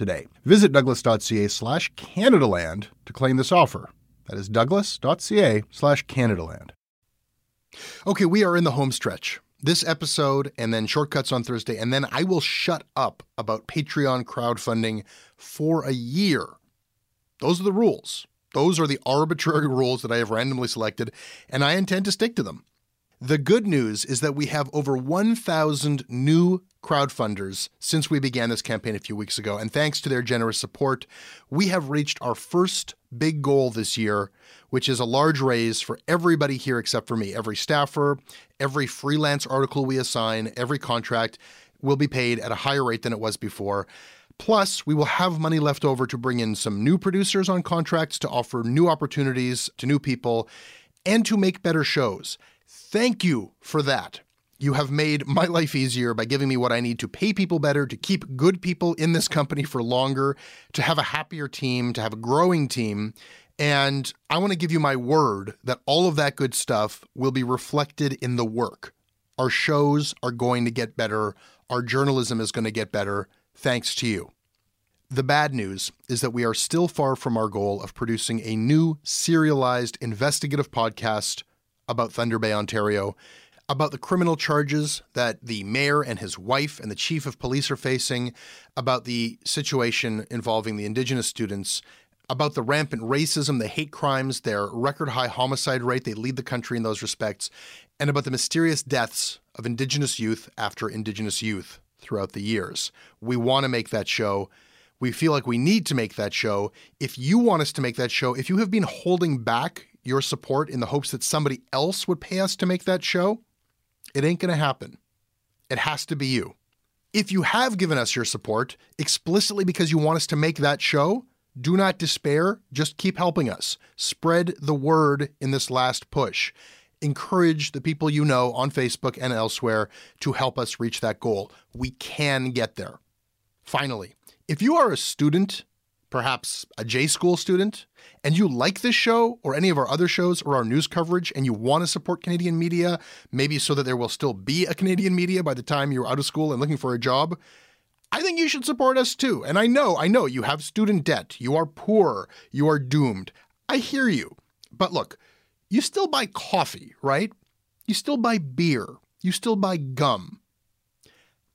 today. Visit douglas.ca slash Canadaland to claim this offer. That is douglas.ca slash Canadaland. Okay, we are in the home stretch. This episode and then shortcuts on Thursday, and then I will shut up about Patreon crowdfunding for a year. Those are the rules. Those are the arbitrary rules that I have randomly selected, and I intend to stick to them. The good news is that we have over 1,000 new crowdfunders since we began this campaign a few weeks ago. And thanks to their generous support, we have reached our first big goal this year, which is a large raise for everybody here except for me. Every staffer, every freelance article we assign, every contract will be paid at a higher rate than it was before. Plus, we will have money left over to bring in some new producers on contracts to offer new opportunities to new people and to make better shows. Thank you for that. You have made my life easier by giving me what I need to pay people better, to keep good people in this company for longer, to have a happier team, to have a growing team. And I want to give you my word that all of that good stuff will be reflected in the work. Our shows are going to get better. Our journalism is going to get better thanks to you. The bad news is that we are still far from our goal of producing a new serialized investigative podcast about Thunder Bay, Ontario, about the criminal charges that the mayor and his wife and the chief of police are facing, about the situation involving the Indigenous students, about the rampant racism, the hate crimes, their record high homicide rate, they lead the country in those respects, and about the mysterious deaths of Indigenous youth after Indigenous youth throughout the years. We want to make that show. We feel like we need to make that show. If you want us to make that show, if you have been holding back your support in the hopes that somebody else would pay us to make that show, it ain't going to happen. It has to be you. If you have given us your support explicitly because you want us to make that show, do not despair. Just keep helping us. Spread the word in this last push. Encourage the people you know on Facebook and elsewhere to help us reach that goal. We can get there. Finally, if you are a student perhaps a J School student, and you like this show or any of our other shows or our news coverage, and you want to support Canadian media, maybe so that there will still be a Canadian media by the time you're out of school and looking for a job, I think you should support us too. And I know, I know you have student debt, you are poor, you are doomed. I hear you. But look, you still buy coffee, right? You still buy beer, you still buy gum.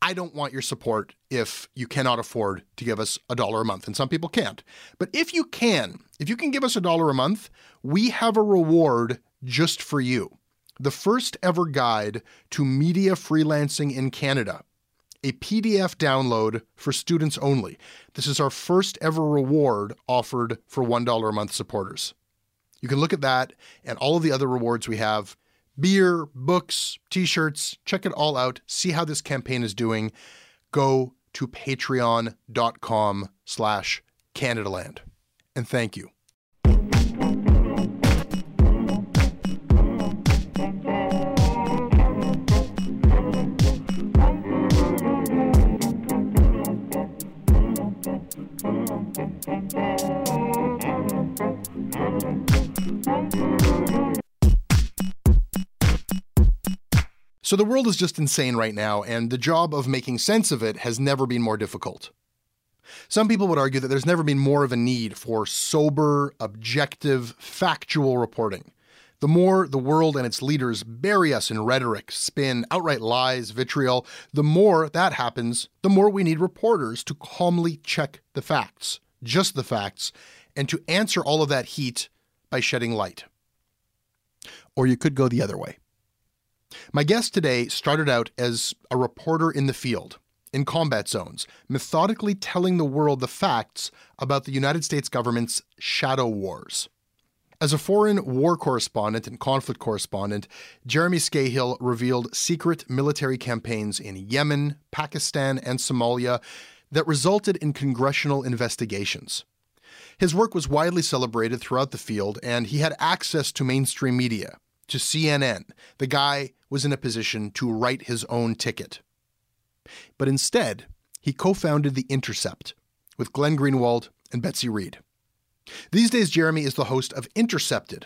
I don't want your support if you cannot afford to give us a dollar a month, and some people can't. But if you can, if you can give us a dollar a month, we have a reward just for you. The first ever guide to media freelancing in Canada, a PDF download for students only. This is our first ever reward offered for $1 a month supporters. You can look at that and all of the other rewards we have beer, books, t-shirts. Check it all out. See how this campaign is doing. Go to patreon.com slash Canadaland. And thank you. So the world is just insane right now, and the job of making sense of it has never been more difficult. Some people would argue that there's never been more of a need for sober, objective, factual reporting. The more the world and its leaders bury us in rhetoric, spin, outright lies, vitriol, the more that happens, the more we need reporters to calmly check the facts, just the facts, and to answer all of that heat by shedding light. Or you could go the other way. My guest today started out as a reporter in the field, in combat zones, methodically telling the world the facts about the United States government's shadow wars. As a foreign war correspondent and conflict correspondent, Jeremy Scahill revealed secret military campaigns in Yemen, Pakistan, and Somalia that resulted in congressional investigations. His work was widely celebrated throughout the field, and he had access to mainstream media, to CNN. The guy was in a position to write his own ticket. But instead, he co founded The Intercept with Glenn Greenwald and Betsy Reed. These days, Jeremy is the host of Intercepted,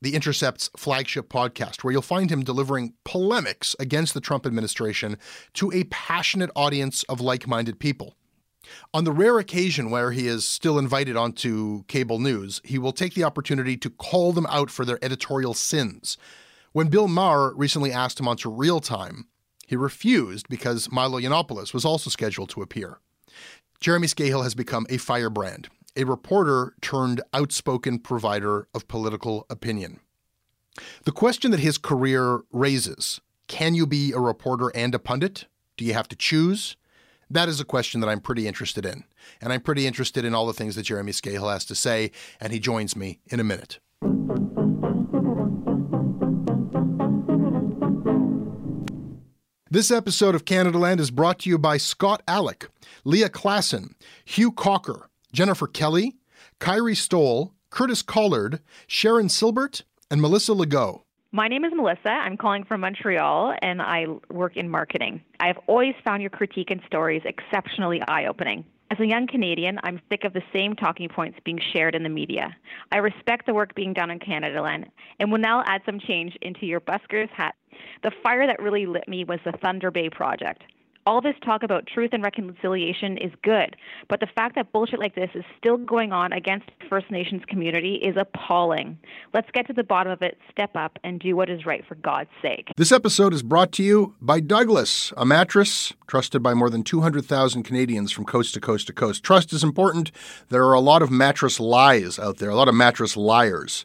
the Intercept's flagship podcast, where you'll find him delivering polemics against the Trump administration to a passionate audience of like minded people. On the rare occasion where he is still invited onto cable news, he will take the opportunity to call them out for their editorial sins. When Bill Maher recently asked him onto Real Time, he refused because Milo Yiannopoulos was also scheduled to appear. Jeremy Scahill has become a firebrand, a reporter turned outspoken provider of political opinion. The question that his career raises can you be a reporter and a pundit? Do you have to choose? That is a question that I'm pretty interested in. And I'm pretty interested in all the things that Jeremy Scahill has to say, and he joins me in a minute. This episode of Canadaland is brought to you by Scott Alec, Leah Klassen, Hugh Cocker, Jennifer Kelly, Kyrie Stoll, Curtis Collard, Sharon Silbert, and Melissa Legault. My name is Melissa. I'm calling from Montreal and I work in marketing. I've always found your critique and stories exceptionally eye opening. As a young Canadian, I'm sick of the same talking points being shared in the media. I respect the work being done in Canadaland and will now add some change into your busker's hat. The fire that really lit me was the Thunder Bay project all this talk about truth and reconciliation is good, but the fact that bullshit like this is still going on against First Nations community is appalling. Let's get to the bottom of it, step up, and do what is right for God's sake. This episode is brought to you by Douglas, a mattress trusted by more than 200,000 Canadians from coast to coast to coast. Trust is important. There are a lot of mattress lies out there, a lot of mattress liars.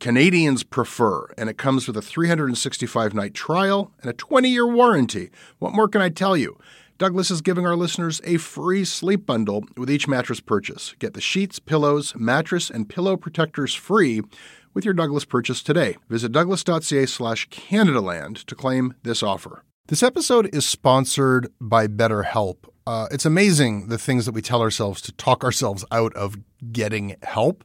Canadians prefer, and it comes with a 365 night trial and a 20 year warranty. What more can I tell you? Douglas is giving our listeners a free sleep bundle with each mattress purchase. Get the sheets, pillows, mattress, and pillow protectors free with your Douglas purchase today. Visit douglas.ca slash Canadaland to claim this offer. This episode is sponsored by BetterHelp. Uh, it's amazing the things that we tell ourselves to talk ourselves out of getting help.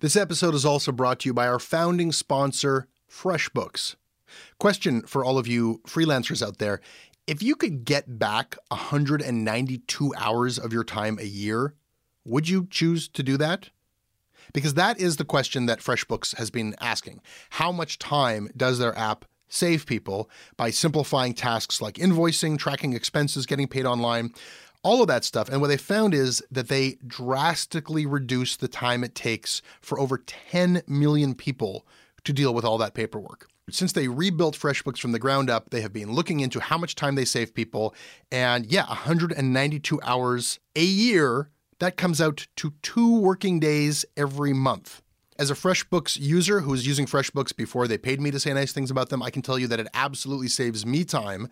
This episode is also brought to you by our founding sponsor, FreshBooks. Question for all of you freelancers out there if you could get back 192 hours of your time a year, Would you choose to do that? Because that is the question that FreshBooks has been asking. How much time does their app save people by simplifying tasks like invoicing, tracking expenses, getting paid online, all of that stuff. And what they found is that they drastically reduce the time it takes for over 10 million people to deal with all that paperwork. Since they rebuilt FreshBooks from the ground up, they have been looking into how much time they save people. And yeah, 192 hours a year, that comes out to two working days every month. As a FreshBooks user who was using FreshBooks before they paid me to say nice things about them, I can tell you that it absolutely saves me time.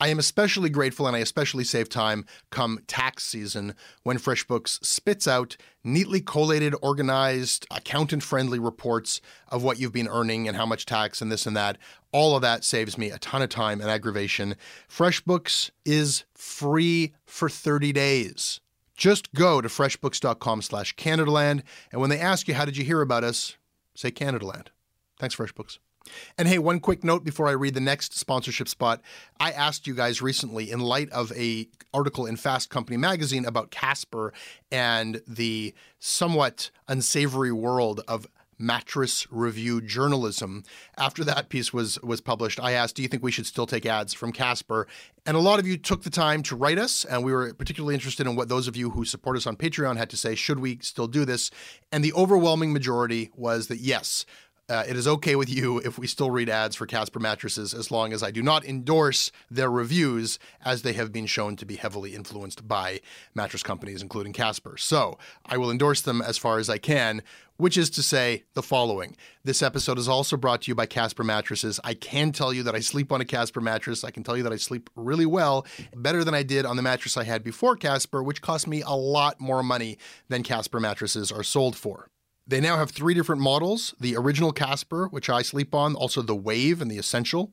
I am especially grateful and I especially save time come tax season when FreshBooks spits out neatly collated, organized, accountant friendly reports of what you've been earning and how much tax and this and that. All of that saves me a ton of time and aggravation. FreshBooks is free for 30 days. Just go to freshbooks.com slash Canadaland, and when they ask you, how did you hear about us, say Canadaland. Thanks, FreshBooks. And hey, one quick note before I read the next sponsorship spot. I asked you guys recently, in light of a article in Fast Company magazine about Casper and the somewhat unsavory world of mattress review journalism. After that piece was was published, I asked, "Do you think we should still take ads from Casper?" And a lot of you took the time to write us, and we were particularly interested in what those of you who support us on Patreon had to say. Should we still do this? And the overwhelming majority was that yes, uh, it is okay with you if we still read ads for Casper mattresses as long as I do not endorse their reviews as they have been shown to be heavily influenced by mattress companies, including Casper. So I will endorse them as far as I can, which is to say the following. This episode is also brought to you by Casper Mattresses. I can tell you that I sleep on a Casper mattress. I can tell you that I sleep really well, better than I did on the mattress I had before Casper, which cost me a lot more money than Casper mattresses are sold for. They now have three different models the original Casper, which I sleep on, also the Wave and the Essential.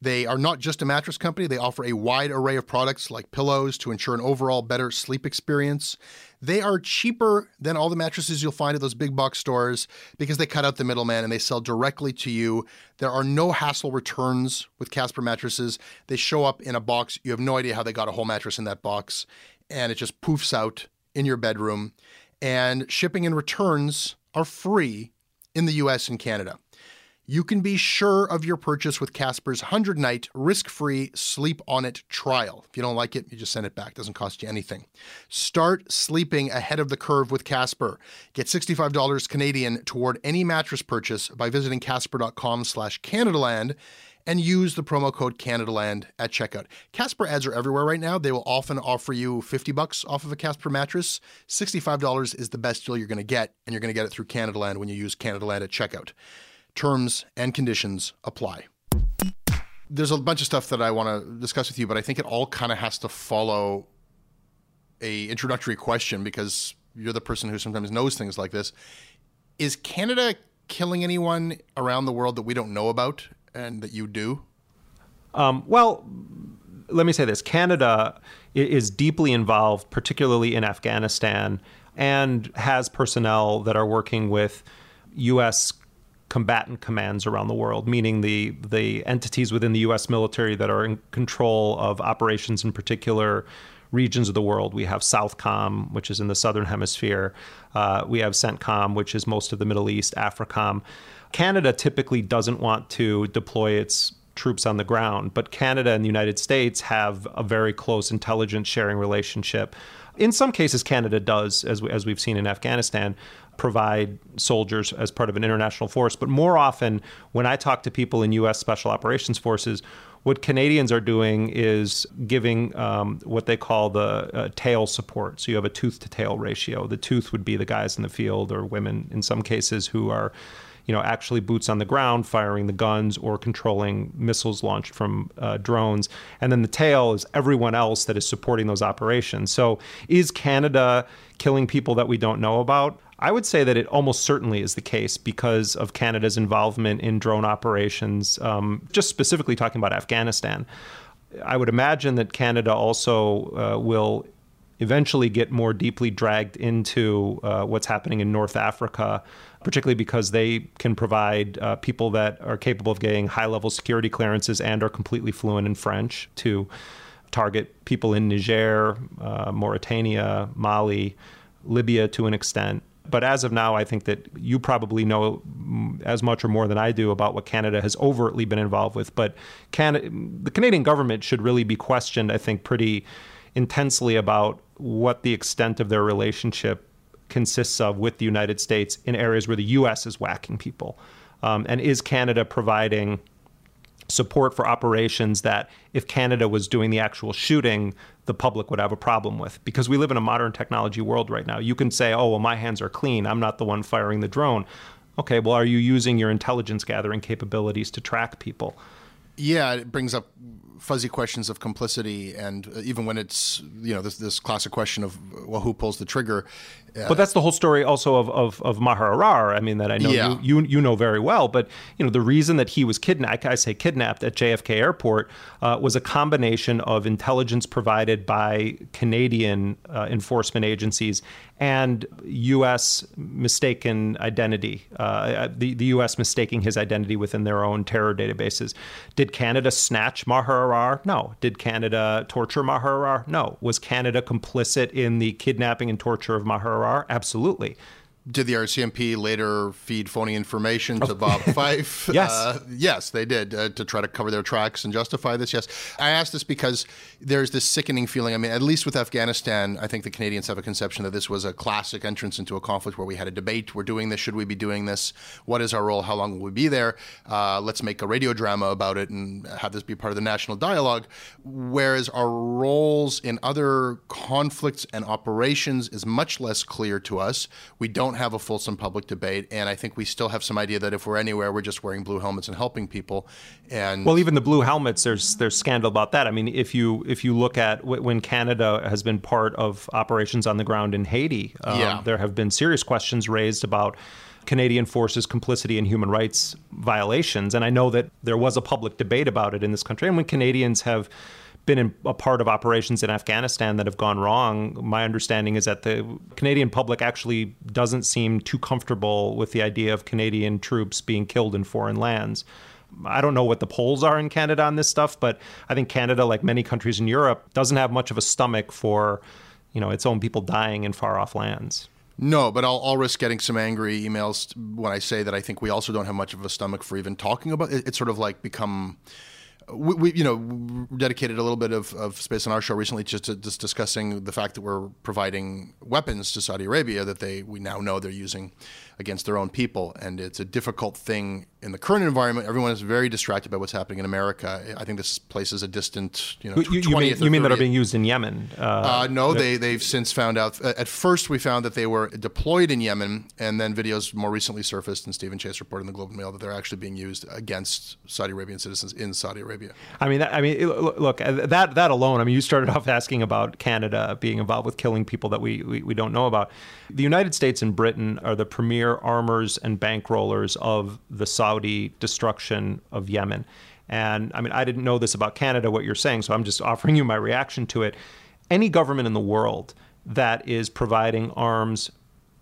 They are not just a mattress company, they offer a wide array of products like pillows to ensure an overall better sleep experience. They are cheaper than all the mattresses you'll find at those big box stores because they cut out the middleman and they sell directly to you. There are no hassle returns with Casper mattresses. They show up in a box. You have no idea how they got a whole mattress in that box, and it just poofs out in your bedroom. And shipping and returns are free in the US and Canada. You can be sure of your purchase with Casper's 100 night risk free sleep on it trial. If you don't like it, you just send it back. It doesn't cost you anything. Start sleeping ahead of the curve with Casper. Get $65 Canadian toward any mattress purchase by visiting casper.com slash Canadaland and use the promo code CanadaLand at checkout. Casper ads are everywhere right now. They will often offer you 50 bucks off of a Casper mattress. $65 is the best deal you're going to get, and you're going to get it through CanadaLand when you use CanadaLand at checkout. Terms and conditions apply. There's a bunch of stuff that I want to discuss with you, but I think it all kind of has to follow a introductory question because you're the person who sometimes knows things like this. Is Canada killing anyone around the world that we don't know about? And that you do? Um, well, let me say this Canada is deeply involved, particularly in Afghanistan, and has personnel that are working with U.S. combatant commands around the world, meaning the, the entities within the U.S. military that are in control of operations in particular regions of the world. We have Southcom, which is in the southern hemisphere. Uh, we have CENTCOM, which is most of the Middle East, AFRICOM. Canada typically doesn't want to deploy its troops on the ground, but Canada and the United States have a very close intelligence sharing relationship. In some cases, Canada does, as, we, as we've seen in Afghanistan, provide soldiers as part of an international force. But more often, when I talk to people in U.S. Special Operations Forces, what Canadians are doing is giving um, what they call the uh, tail support. So you have a tooth to tail ratio. The tooth would be the guys in the field or women in some cases who are you know, actually boots on the ground firing the guns or controlling missiles launched from uh, drones. And then the tail is everyone else that is supporting those operations. So is Canada killing people that we don't know about? I would say that it almost certainly is the case because of Canada's involvement in drone operations, um, just specifically talking about Afghanistan. I would imagine that Canada also uh, will eventually get more deeply dragged into uh, what's happening in North Africa particularly because they can provide uh, people that are capable of getting high level security clearances and are completely fluent in French to target people in Niger, uh, Mauritania, Mali, Libya to an extent. But as of now, I think that you probably know as much or more than I do about what Canada has overtly been involved with. But Canada, the Canadian government should really be questioned, I think, pretty intensely about what the extent of their relationship consists of with the United States in areas where the U.S. is whacking people. Um, and is Canada providing support for operations that if Canada was doing the actual shooting, the public would have a problem with. Because we live in a modern technology world right now. You can say, oh, well, my hands are clean. I'm not the one firing the drone. Okay, well, are you using your intelligence gathering capabilities to track people? Yeah, it brings up fuzzy questions of complicity, and uh, even when it's you know this this classic question of well, who pulls the trigger? but that's the whole story also of, of, of Maher Arar. I mean, that I know Yeah. you, you you know very well. But you know the reason that he was kidnapped, I say kidnapped at JFK Airport, uh, was a combination of intelligence provided by Canadian uh, enforcement agencies and U.S. mistaken identity. Uh, the the U.S. mistaking his identity within their own terror databases. Did Canada snatch Maher Arar? No. Did Canada torture Maher Arar? No. Was Canada complicit in the kidnapping and torture of Maher Arar? Absolutely. Did the RCMP later feed phony information to Bob Fife? Yes. Uh, yes, they did uh, to try to cover their tracks and justify this. Yes. I ask this because there's this sickening feeling. I mean, at least with Afghanistan, I think the Canadians have a conception that this was a classic entrance into a conflict where we had a debate. We're doing this. Should we be doing this? What is our role? How long will we be there? Uh, let's make a radio drama about it and have this be part of the national dialogue. Whereas our roles in other conflicts and operations is much less clear to us. We don't have a fulsome public debate, and I think we still have some idea that if we're anywhere, we're just wearing blue helmets and helping people. And Well, even the blue helmets, there's there's scandal about that. I mean, if you if you look at w- when Canada has been part of operations on the ground in Haiti, um, Yeah. there have been serious questions raised about Canadian forces' complicity in human rights violations, and I know that there was a public debate about it in this country. And when Canadians have been a part of operations in Afghanistan that have gone wrong, my understanding is that the Canadian public actually doesn't seem too comfortable with the idea of Canadian troops being killed in foreign lands. I don't know what the polls are in Canada on this stuff, but I think Canada, like many countries in Europe, doesn't have much of a stomach for, you know, its own people dying in far off lands. No, but I'll, I'll risk getting some angry emails when I say that I think we also don't have much of a stomach for even talking about it. It's sort of like become. We, we you know dedicated a little bit of, of space on our show recently just to just discussing the fact that we're providing weapons to Saudi Arabia that they we now know they're using against their own people and it's a difficult thing in the current environment everyone is very distracted by what's happening in America I think this place is a distant you know You, you 20th mean, you mean that are being used in Yemen? Uh, uh, no, they they've since found out. uh, At first, we found that they were deployed in Yemen, and then videos more recently surfaced, and Stephen Chase reported in the Globe and Mail that they're actually being used against Saudi Arabian citizens in Saudi Arabia. I mean, that, I mean, look, uh, that that alone. I mean, you started off asking about Canada being involved with killing people that we, we we don't know about. The United States and Britain are the premier armors and bankrollers of the Saudi destruction of Yemen. And I mean, I didn't know this about Canada, what you're saying, so I'm just offering you my reaction to it. Any government in the world that is providing arms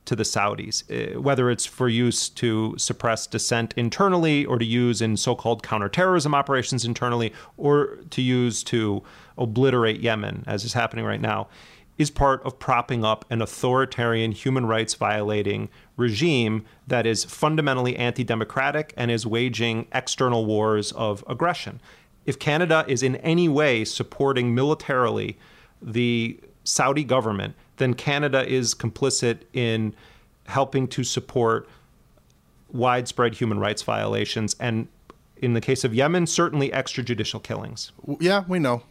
to the Saudis, eh, whether it's for use to suppress dissent internally or to use in so called counterterrorism operations internally or to use to obliterate Yemen, as is happening right now, is part of propping up an authoritarian, human rights violating regime that is fundamentally anti democratic and is waging external wars of aggression. If Canada is in any way supporting militarily the Saudi government, then Canada is complicit in helping to support widespread human rights violations and in the case of Yemen, certainly extrajudicial killings. Yeah, we know.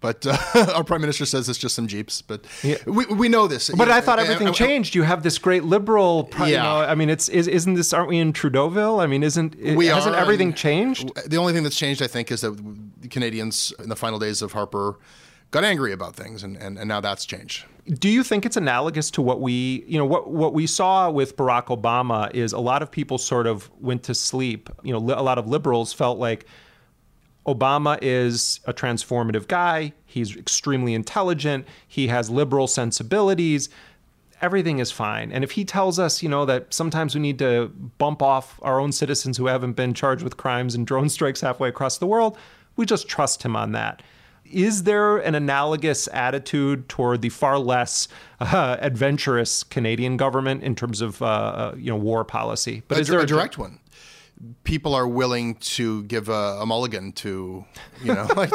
But uh, our prime minister says it's just some jeeps. But Yeah. we, we know this. But I thought everything changed. You have this great liberal, pri- you Yeah. know, I mean, it's is, isn't this? Aren't we in Trudeauville? I mean, isn't We hasn't are, everything changed? The only thing that's changed, I think, is that the Canadians in the final days of Harper got angry about things, and, and, and now that's changed. Do you think it's analogous to what we, you know, what what we saw with Barack Obama is a lot of people sort of went to sleep. You know, li- a lot of liberals felt like Obama is a transformative guy. He's extremely intelligent. He has liberal sensibilities. Everything is fine. And if he tells us, you know, that sometimes we need to bump off our own citizens who haven't been charged with crimes and drone strikes halfway across the world, we just trust him on that. is there an analogous attitude toward the far less uh, adventurous Canadian government in terms of uh, uh you know war policy? But a, is there a direct one? People are willing to give a, a mulligan to, you know, like,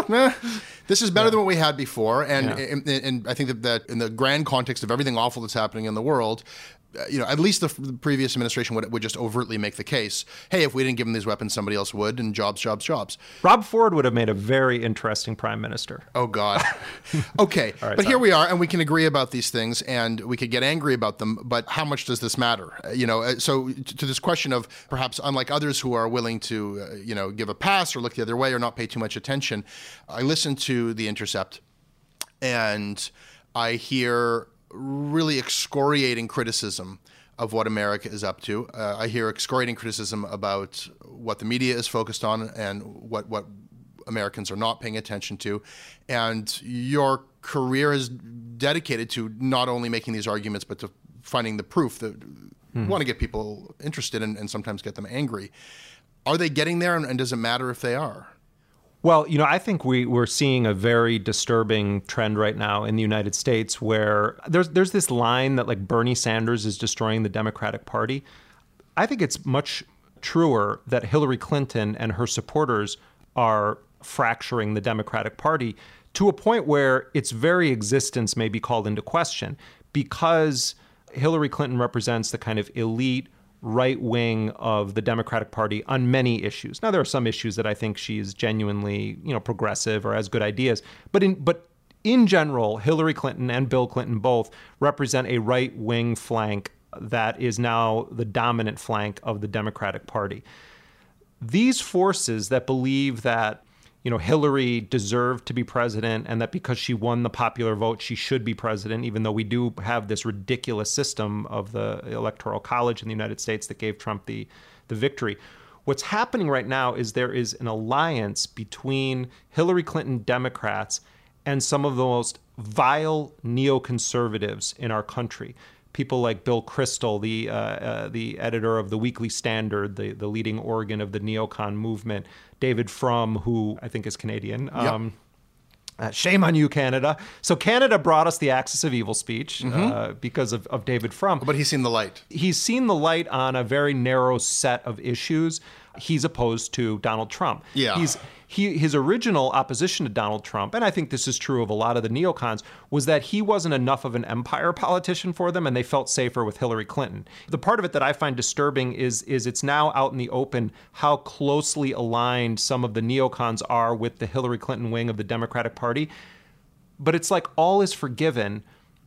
this is better yeah. than what we had before. And, yeah. and, and, I think that, that in the grand context of everything awful that's happening in the world, you know, at least the, the, previous administration would, would just overtly make the case, hey, if we didn't give them these weapons, somebody else would, and jobs, jobs, jobs. Rob Ford would have made a very interesting prime minister. Oh, God. okay. right, but sorry. here we are, and we can agree about these things, and we could get angry about them, but how much does this matter? Uh, you know, uh, so to this question of perhaps unlike others who are willing to, uh, you know, give a pass or look the other way or not pay too much attention, I listened to The Intercept, and I hear really excoriating criticism of what America is up to. Uh, I hear excoriating criticism about what the media is focused on and what what Americans are not paying attention to. And your career is dedicated to not only making these arguments, but to finding the proof that mm-hmm. want to get people interested and, and, sometimes get them angry. Are they getting there, and, and does it matter if they are? Well, you know, I think we, we're seeing a very disturbing trend right now in the United States where there's there's this line that like Bernie Sanders is destroying the Democratic Party. I think it's much truer that Hillary Clinton and her supporters are fracturing the Democratic Party to a point where its very existence may be called into question because Hillary Clinton represents the kind of elite right wing of the Democratic Party on many issues. Now there are some issues that I think she's genuinely, you know, progressive or has good ideas, but in but in general, Hillary Clinton and Bill Clinton both represent a right wing flank that is now the dominant flank of the Democratic Party. These forces that believe that you know, Hillary deserved to be president and that because she won the popular vote, she should be president, even though we do have this ridiculous system of the Electoral College in the United States that gave Trump the, the victory. What's happening right now is there is an alliance between Hillary Clinton Democrats and some of the most vile neoconservatives in our country people like Bill Kristol, the uh, uh, the editor of the Weekly Standard, the the leading organ of the neocon movement, David Frum, who I think is Canadian. Yep. Um, uh, shame on you, Canada. So Canada brought us the Axis of Evil speech mm-hmm. uh, because of, of David Frum. But he's seen the light. He's seen the light on a very narrow set of issues. He's opposed to Donald Trump. Yeah. He's he his original opposition to Donald Trump, and I think this is true of a lot of the neocons, was that he wasn't enough of an empire politician for them, and they felt safer with Hillary Clinton. The part of it that I find disturbing is is it's now out in the open how closely aligned some of the neocons are with the Hillary Clinton wing of the Democratic Party. But it's like all is forgiven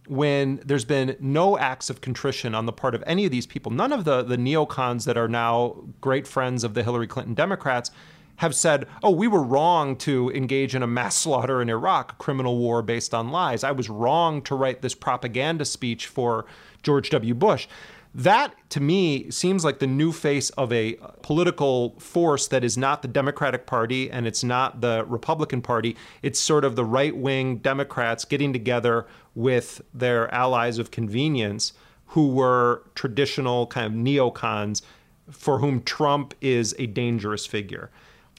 when there's been no acts of contrition on the part of any of these people. None of the, the neocons that are now great friends of the Hillary Clinton Democrats have said, oh, we were wrong to engage in a mass slaughter in Iraq, a criminal war based on lies. I was wrong to write this propaganda speech for George W. Bush. That, to me, seems like the new face of a political force that is not the Democratic Party and it's not the Republican Party. It's sort of the right wing Democrats getting together with their allies of convenience who were traditional kind of neocons for whom Trump is a dangerous figure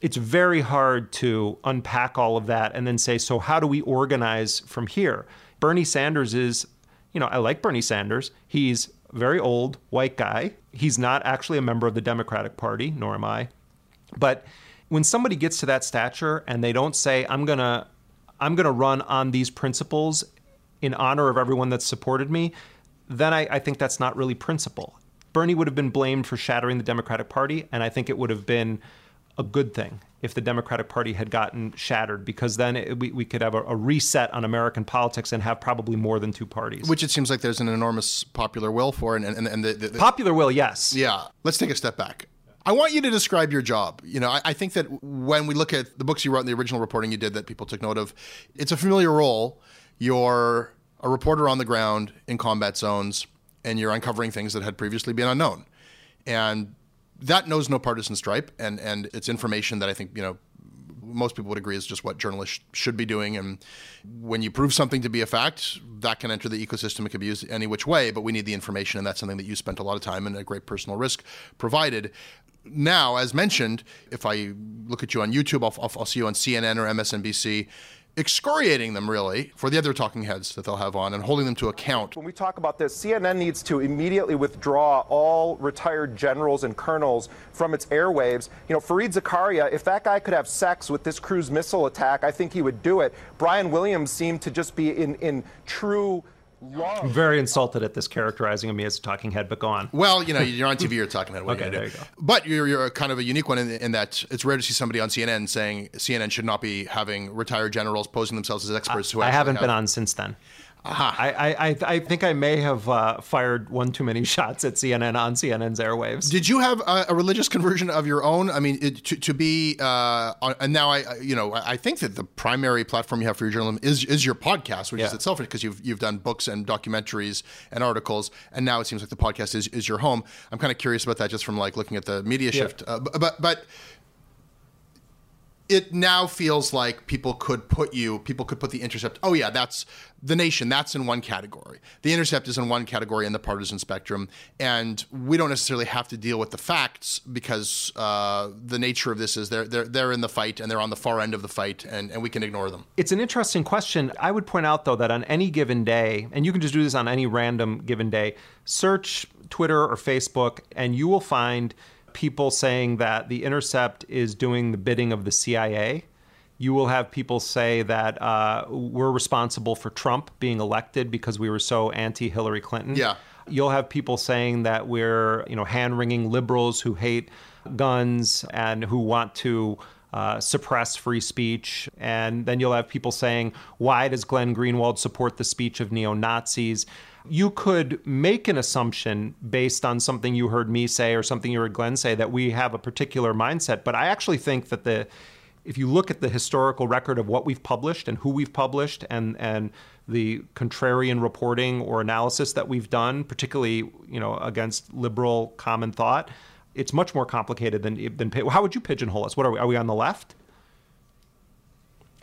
it's very hard to unpack all of that and then say, so how do we organize from here? Bernie Sanders is, you know, I like Bernie Sanders. He's very old white guy. He's not actually a member of the Democratic Party, nor am I. But when somebody gets to that stature and they don't say, I'm going to I'm going to run on these principles in honor of everyone that's supported me, then I, I think that's not really principle. Bernie would have been blamed for shattering the Democratic Party, and I think it would have been a good thing if the Democratic Party had gotten shattered, because then it, we, we could have a, a, reset on American politics and have probably more than two parties. Which it seems like there's an enormous popular will for. And, and, and the, the, the popular will, yes. Yeah. Let's take a step back. I want you to describe your job. You know, I, I, think that when we look at the books you wrote and the original reporting you did that people took note of, it's a familiar role. You're a reporter on the ground in combat zones, and you're uncovering things that had previously been unknown. And that knows no partisan stripe, and and it's information that I think you know most people would agree is just what journalists should be doing. And when you prove something to be a fact, that can enter the ecosystem. It can be used any which way, but we need the information, and that's something that you spent a lot of time and a great personal risk provided. Now, as mentioned, if I look at you on YouTube, I'll, I'll, I'll see you on CNN or MSNBC excoriating them really for the other talking heads that they'll have on and holding them to account. When we talk about this, CNN needs to immediately withdraw all retired generals and colonels from its airwaves. You know, Fareed Zakaria, if that guy could have sex with this cruise missile attack, I think he would do it. Brian Williams seemed to just be in, in true I'm very insulted at this characterizing of me as a talking head, but go on. Well, you know, you're on TV, you're talking head. What okay, you there you go. But you're, you're kind of a unique one in, in, that it's rare to see somebody on CNN saying CNN should not be having retired generals posing themselves as experts. Who I haven't have. been on since then. Aha. I, I, I think I may have uh, fired one too many shots at CNN on CNN's airwaves. Did you have a, a religious conversion of your own? I mean, it, to, to be, uh, and now I, you know, I think that the primary platform you have for your journalism is is your podcast, which Yeah. is itself because you've you've done books and documentaries and articles, and now it seems like the podcast is is your home. I'm kind of curious about that, just from like looking at the media Yeah. shift. Uh, but- but but it now feels like people could put you people could put the intercept oh yeah that's the nation that's in one category the intercept is in one category in the partisan spectrum and we don't necessarily have to deal with the facts because uh, the nature of this is they're, they're they're in the fight and they're on the far end of the fight and, and we can ignore them It's an interesting question. I would point out, though, that on any given day, and you can just do this on any random given day, search Twitter or Facebook, and you will find people saying that The Intercept is doing the bidding of the CIA. You will have people say that uh, we're responsible for Trump being elected because we were so anti Hillary Clinton. Yeah. You'll have people saying that we're, you know, hand wringing liberals who hate guns and who want to uh, suppress free speech. And then you'll have people saying, why does Glenn Greenwald support the speech of neo Nazis? You could make an assumption based on something you heard me say or something you heard Glenn say that we have a particular mindset. But I actually think that the if you look at the historical record of what we've published and who we've published and and the contrarian reporting or analysis that we've done, particularly you know against liberal common thought, it's much more complicated than than how would you pigeonhole us? What are we? Are we on the left?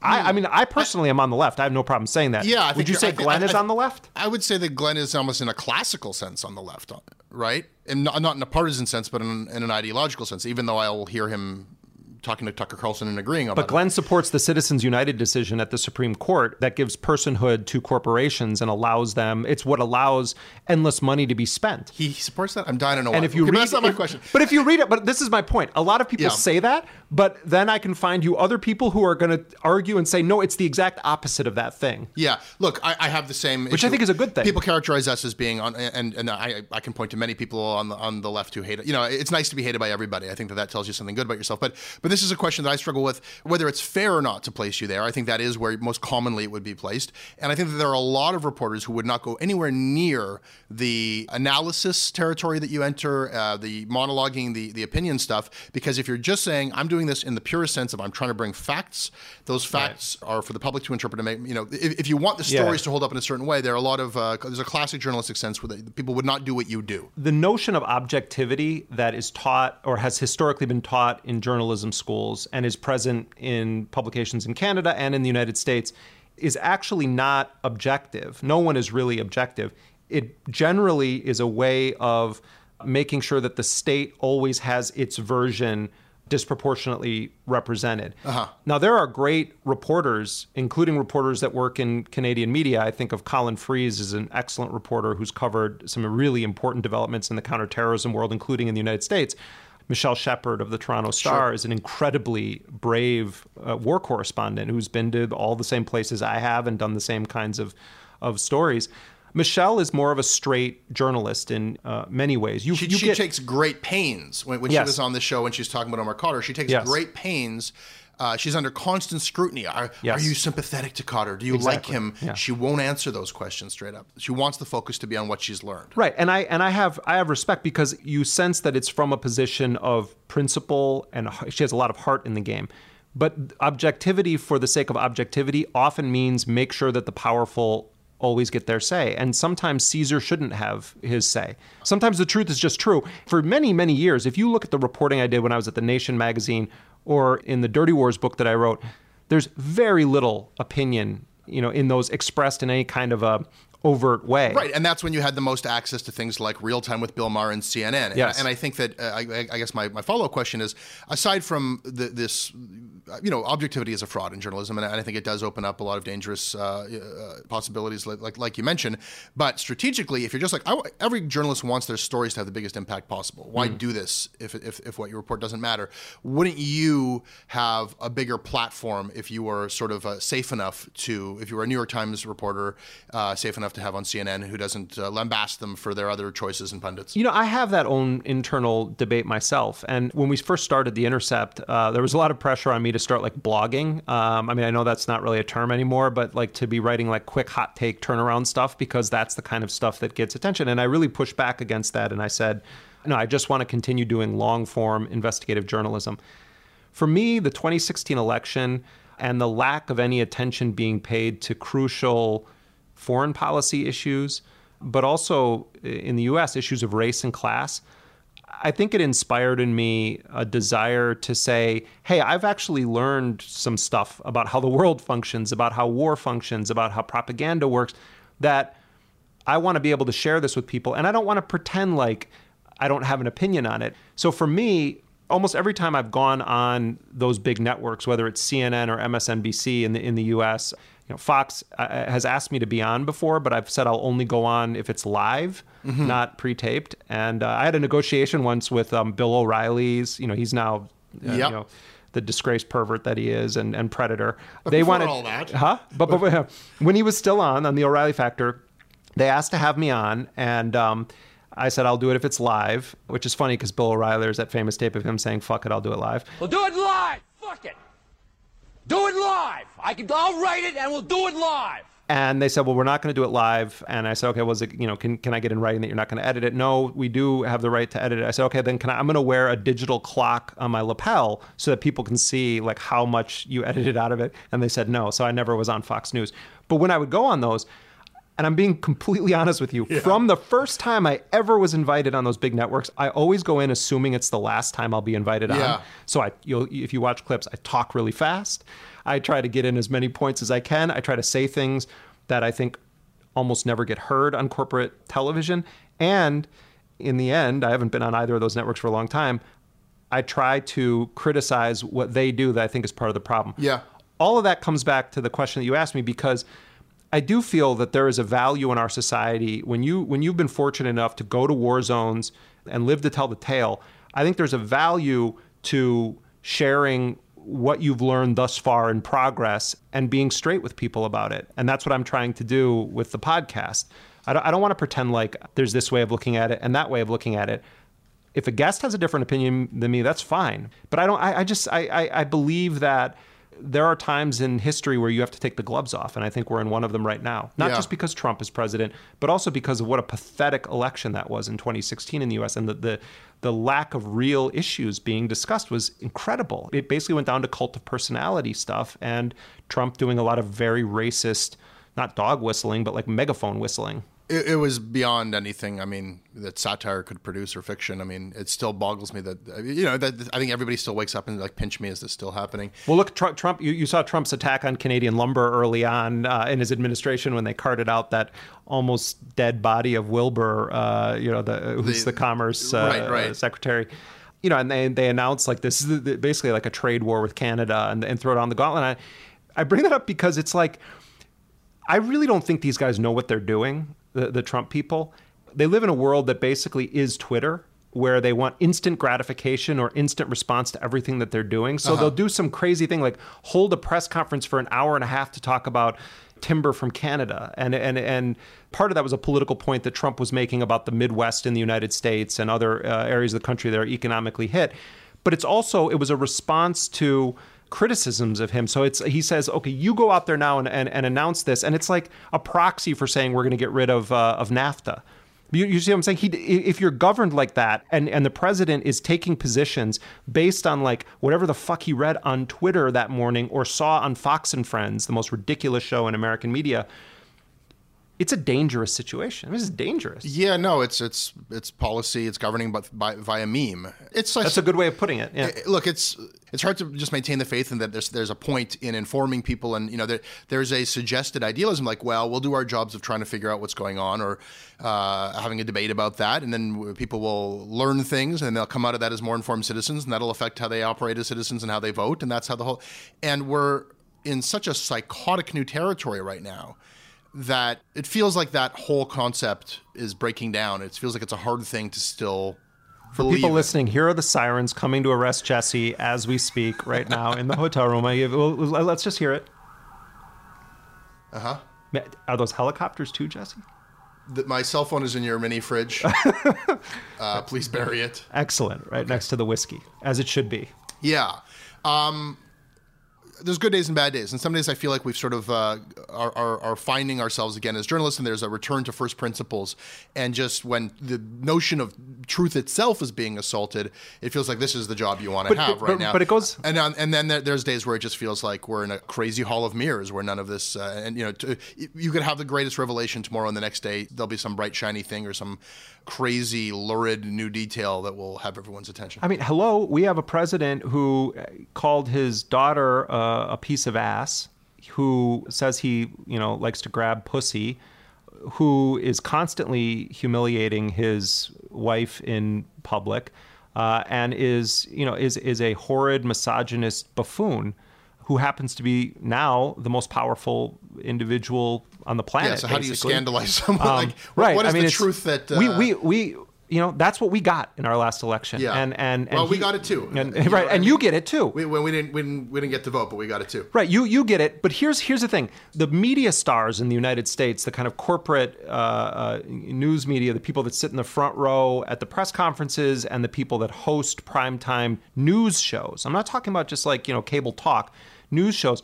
I, I hmm. mean, I personally am on the left. I have no problem saying that. Yeah, I would you say Glenn is on the left? I would say that Glenn is almost in a classical sense on the left, right? And not, not in a partisan sense, but in, in an ideological sense. Even though I will hear him talking to Tucker Carlson and agreeing on But Glenn supports the Citizens United decision at the Supreme Court that gives personhood to corporations and allows them. It's what allows endless money to be spent. He supports that. I'm dying to know. And why. if you Okay, read, that's not my if- question. But if you read it, but this is my point. A lot of people Yeah. say that, but then I can find you other people who are going to argue and say, no, it's the exact opposite of that thing. Yeah, look, I, I have the same. Which I think is a good thing. People characterize us as being on, and and I I can point to many people on the on the left who hate it. You know, it's nice to be hated by everybody. I think that that tells you something good about yourself. But but this is a question that I struggle with whether it's fair or not to place you there. I think that is where most commonly it would be placed, and I think that there are a lot of reporters who would not go anywhere near the analysis territory that you enter, uh, the monologuing, the the opinion stuff. Because if you're just saying I'm doing this in the purest sense of I'm trying to bring facts, those facts are for the public to interpret and make. You know, if, if you want the Yeah. stories to hold up in a certain way, there are a lot of uh, there's a classic journalistic sense where the, people would not do what you do. the notion of objectivity that is taught or has historically been taught in journalism schools and is present in publications in Canada and in the United States is actually not objective. No one is really objective. It generally is a way of making sure that the state always has its version disproportionately represented. Uh-huh. Now, there are great reporters, including reporters that work in Canadian media. I think of Colin Freeze as an excellent reporter who's covered some really important developments in the counterterrorism world, including in the United States. Michelle Shepard of the Toronto Star is an incredibly brave uh, war correspondent who's been to all the same places I have and done the same kinds of, of stories. Michelle is more of a straight journalist in uh, many ways. You, She, you she get- takes great pains when, when she was on the show and she's talking about Omar Khadr. She takes Yes. great pains. Uh, she's under constant scrutiny. Are, Yes. are you sympathetic to Khadr? Do you Exactly. like him? Yeah. She won't answer those questions straight up. She wants the focus to be on what she's learned. Right, and I and I have I have respect because you sense that it's from a position of principle, and she has a lot of heart in the game. But objectivity for the sake of objectivity often means make sure that the powerful always get their say. And sometimes Caesar shouldn't have his say. Sometimes the truth is just true. For many, many years, if you look at the reporting I did when I was at the Nation magazine or in the Dirty Wars book that I wrote, there's very little opinion, you know, in those expressed in any kind of a overt way. Right, and that's when you had the most access to things like Real Time with Bill Maher and CNN. Yes. And, I think that, uh, I, I guess my, my follow up question is aside from the, this, you know, objectivity is a fraud in journalism, and I think it does open up a lot of dangerous uh, uh, possibilities, like, like, like you mentioned. But strategically, if you're just like, I, every journalist wants their stories to have the biggest impact possible. Why Mm. do this if, if, if what you report doesn't matter? Wouldn't you have a bigger platform if you were sort of uh, safe enough to, if you were a New York Times reporter, uh, safe enough to have on CNN who doesn't uh, lambast them for their other choices and pundits? You know, I have that own internal debate myself. And when we first started The Intercept, uh, there was a lot of pressure on me to start like blogging. Um, I mean, I know that's not really a term anymore, but like to be writing like quick hot take turnaround stuff because that's the kind of stuff that gets attention. And I really pushed back against that. And I said, no, I just want to continue doing long form investigative journalism. For me, the 2016 election and the lack of any attention being paid to crucial foreign policy issues, but also eh, in the US, issues of race and class, I think it inspired in me a desire to say, hey, I've actually learned some stuff about how the world functions, about how war functions, about how propaganda works, that I want to be able to share this with people. And I don't want to pretend like I don't have an opinion on it. So for me, almost every time I've gone on those big networks, whether it's CNN or MSNBC in the in the U.S., you know, Fox uh, has asked me to be on before, but I've said I'll only go on if it's live, not pre-taped. And uh, I had a negotiation once with um, Bill O'Reilly's. You know, he's now, uh, Yep. you know, the disgraced pervert that he is, and, and predator. before all that- huh? But, but, when he was still on on the O'Reilly Factor, they asked to have me on, and um, I said I'll do it if it's live, which is funny because Bill O'Reilly is that famous tape of him saying "fuck it, I'll do it live." We'll do it live. Fuck it. Do it live. I can. I'll write it, and we'll do it live. And they said, "Well, we're not going to do it live." And I said, "Okay, was it you know can can I get in writing that you're not going to edit it?" No, we do have the right to edit it. I said, "Okay, then can I? I'm going to wear a digital clock on my lapel so that people can see like how much you edited out of it." And they said no, so I never was on Fox News. But when I would go on those. And I'm being completely honest with you. From the first time I ever was invited on those big networks, I always go in assuming it's the last time I'll be invited Yeah. on. So I, you'll, if you watch clips, I talk really fast. I try to get in as many points as I can. I try to say things that I think almost never get heard on corporate television. And in the end, I haven't been on either of those networks for a long time. I try to criticize what they do that I think is part of the problem. Yeah. All of that comes back to the question that you asked me because I do feel that there is a value in our society when you when you've been fortunate enough to go to war zones and live to tell the tale. I think there's a value to sharing what you've learned thus far in progress and being straight with people about it. And that's what I'm trying to do with the podcast. I don't, I don't want to pretend like there's this way of looking at it and that way of looking at it. If a guest has a different opinion than me, that's fine. But I don't. I, I just I, I I believe that there are times in history where you have to take the gloves off, and I think we're in one of them right now. Not Yeah. just because Trump is president, but also because of what a pathetic election that was in 2016 in the U.S. and the the, the lack of real issues being discussed was incredible. It basically went down to cult of personality stuff, and Trump doing a lot of very racist, not dog whistling, but like megaphone whistling. It, it was beyond anything. I mean, that satire could produce or fiction. I mean, it still boggles me that you know that I think everybody still wakes up and like pinch me. Is this still happening? Well, look, Trump. Trump you, you saw Trump's attack on Canadian lumber early on uh, in his administration when they carted out that almost dead body of Wilbur. Uh, you know, the who's the, The- commerce uh, right, right. secretary. You know, and they they announced like this is basically like a trade war with Canada and, and throw down the gauntlet. And I, I bring that up because it's like I really don't think these guys know what they're doing, the, the Trump people. They live in a world that basically is Twitter, where they want instant gratification or instant response to everything that they're doing. So they'll do some crazy thing like hold a press conference for an hour and a half to talk about timber from Canada. And and and part of that was a political point that Trump was making about the Midwest in the United States and other uh, areas of the country that are economically hit. But it's also it was a response to criticisms of him. So it's he says, okay, you go out there now and, and, and announce this, and it's like a proxy for saying we're going to get rid of uh, of NAFTA. You, you see what I'm saying? He, if you're governed like that, and, and the president is taking positions based on like whatever the fuck he read on Twitter that morning or saw on Fox and Friends, the most ridiculous show in American media, it's a dangerous situation. This is dangerous. Yeah, no, it's it's it's policy. It's governing, but by, via meme. It's such, That's a good way of putting it. Yeah. Eh, Look, it's it's hard to just maintain the faith in that there's there's a point in informing people, and you know there, there's a suggested idealism like, well, we'll do our jobs of trying to figure out what's going on, or uh, having a debate about that, and then people will learn things, and they'll come out of that as more informed citizens, and that'll affect how they operate as citizens and how they vote, and that's how the whole. And we're in such a psychotic new territory right now that it feels like that whole concept is breaking down. It feels like it's a hard thing to still For people in. listening, here are the sirens coming to arrest Jesse as we speak right now in the hotel room. I, well, let's just hear it. Uh huh. Are those helicopters too, Jesse? That my cell phone is in your mini fridge. uh, please bury it. Excellent, right next to the whiskey, as it should be. Yeah. Um, there's good days and bad days, and some days I feel like we've sort of uh, are, are, are finding ourselves again as journalists, and there's a return to first principles. And just when the notion of truth itself is being assaulted, it feels like this is the job you want to But- have but- right now. but it goes- and on, and then there's days where it just feels like we're in a crazy hall of mirrors where none of this, uh, and you know, t- you could have the greatest revelation tomorrow, and the next day there'll be some bright shiny thing or some crazy lurid new detail that will have everyone's attention. I mean, hello, we have a president who called his daughter uh, a piece of ass, who says he, you know, likes to grab pussy, who is constantly humiliating his wife in public, uh, and is, you know, is is a horrid misogynist buffoon. Who happens to be now the most powerful individual on the planet? Yeah, so how do you scandalize someone? Um, like, right. what is I mean, the truth that uh, we we we you know that's what we got in our last election. Yeah. And and, and well, we got it too. And, You right, and you get it too. We, we didn't, we didn't, we didn't get to vote, but we got it too. Right, you you get it, but here's here's the thing: the media stars in the United States, the kind of corporate uh, uh, news media, the people that sit in the front row at the press conferences, and the people that host primetime news shows. I'm not talking about just like you know cable talk, news shows.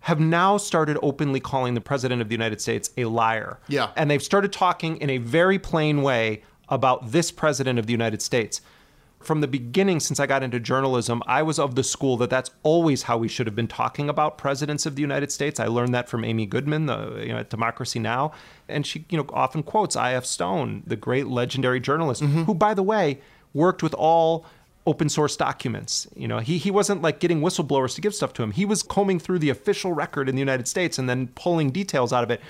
Have now started openly calling the president of the United States a liar. Yeah. and they've started talking in a very plain way about this president of the United States from the beginning since I got into journalism, I was of the school that that's always how we should have been talking about presidents of the United States. I learned that from Amy Goodman, the you know, at Democracy Now, and she you know often quotes I.F. Stone, the great legendary journalist, mm-hmm. who by the way worked with all open source documents. You know, he he wasn't like getting whistleblowers to give stuff to him. He was combing through the official record in the United States and then pulling details out of it.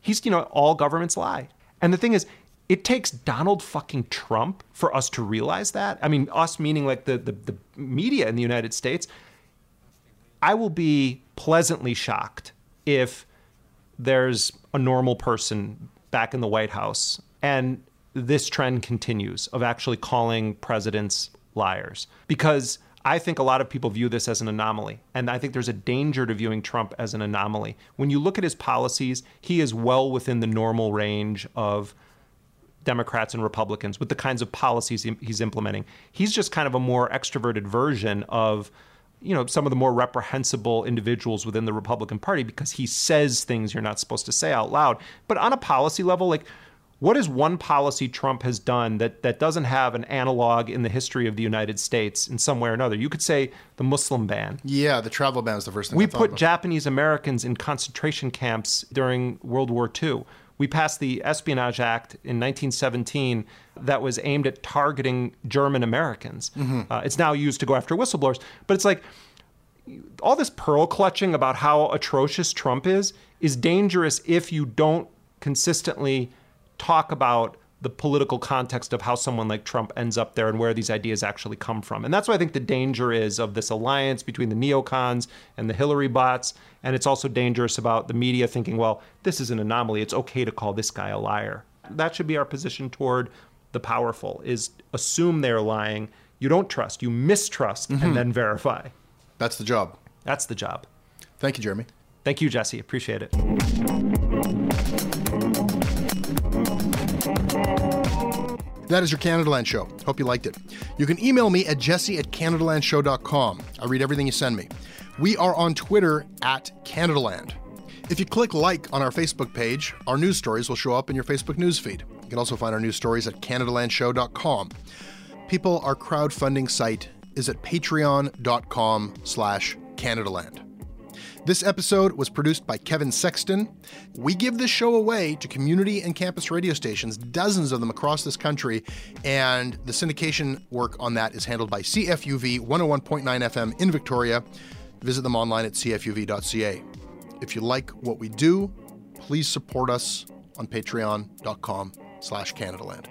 He's you know all governments lie. And the thing is, it takes Donald fucking Trump for us to realize that. I mean, us meaning like the, the, the media in the United States. I will be pleasantly shocked if there's a normal person back in the White House and this trend continues of actually calling presidents liars. Because I think a lot of people view this as an anomaly. And I think there's a danger to viewing Trump as an anomaly. When you look at his policies, he is well within the normal range of Democrats and Republicans with the kinds of policies he's implementing. He's just kind of a more extroverted version of you know some of the more reprehensible individuals within the Republican Party because he says things you're not supposed to say out loud. But on a policy level like what is one policy Trump has done that that doesn't have an analog in the history of the United States in some way or another? You could say the Muslim ban. Yeah, the travel ban is the first thing. We put about. Japanese Americans in concentration camps during World War II. We passed the Espionage Act in 1917 that was aimed at targeting German Americans. Uh, it's now used to go after whistleblowers. But it's like all this pearl clutching about how atrocious Trump is is dangerous if you don't consistently talk about the political context of how someone like Trump ends up there and where these ideas actually come from. And that's why I think the danger is of this alliance between the neocons and the Hillary bots. And it's also dangerous about the media thinking, well, this is an anomaly. It's okay to call this guy a liar. That should be our position toward the powerful is assume they're lying. You don't trust, you mistrust and mm-hmm. then verify. That's the job. That's the job. Thank you, Jeremy. Thank you, Jesse. Appreciate it. That is your Canadaland show. Hope you liked it. You can email me at jesse at canadalandshow.com. I read everything you send me. We are on Twitter at Canadaland. If you click like on our Facebook page, our news stories will show up in your Facebook news feed. You can also find our news stories at canadalandshow.com. People, our crowdfunding site is at patreon.com slash Canadaland. This episode was produced by Kevin Sexton. We give this show away to community and campus radio stations, dozens of them across this country, and the syndication work on that is handled by CFUV 101.9 FM in Victoria. Visit them online at cfuv.ca. If you like what we do, please support us on patreon.com slash Canadaland.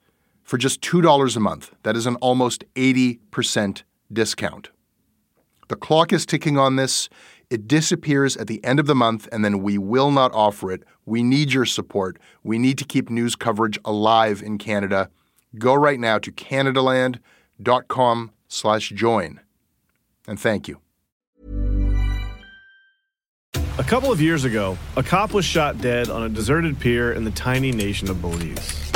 for just $2 a month. That is an almost 80% discount. The clock is ticking on this. It disappears at the end of the month, and then we will not offer it. We need your support. We need to keep news coverage alive in Canada. Go right now to canadaland.com slash join. And thank you. A couple of years ago, a cop was shot dead on a deserted pier in the tiny nation of Belize.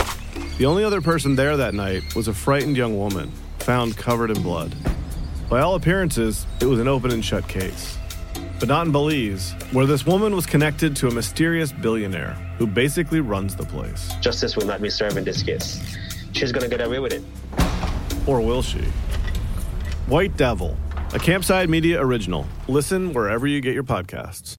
The only other person there that night was a frightened young woman, found covered in blood. By all appearances, it was an open and shut case. But not in Belize, where this woman was connected to a mysterious billionaire who basically runs the place. Justice will not be served in this case. She's gonna get away with it. Or will she? White Devil, a Campside Media original. Listen wherever you get your podcasts.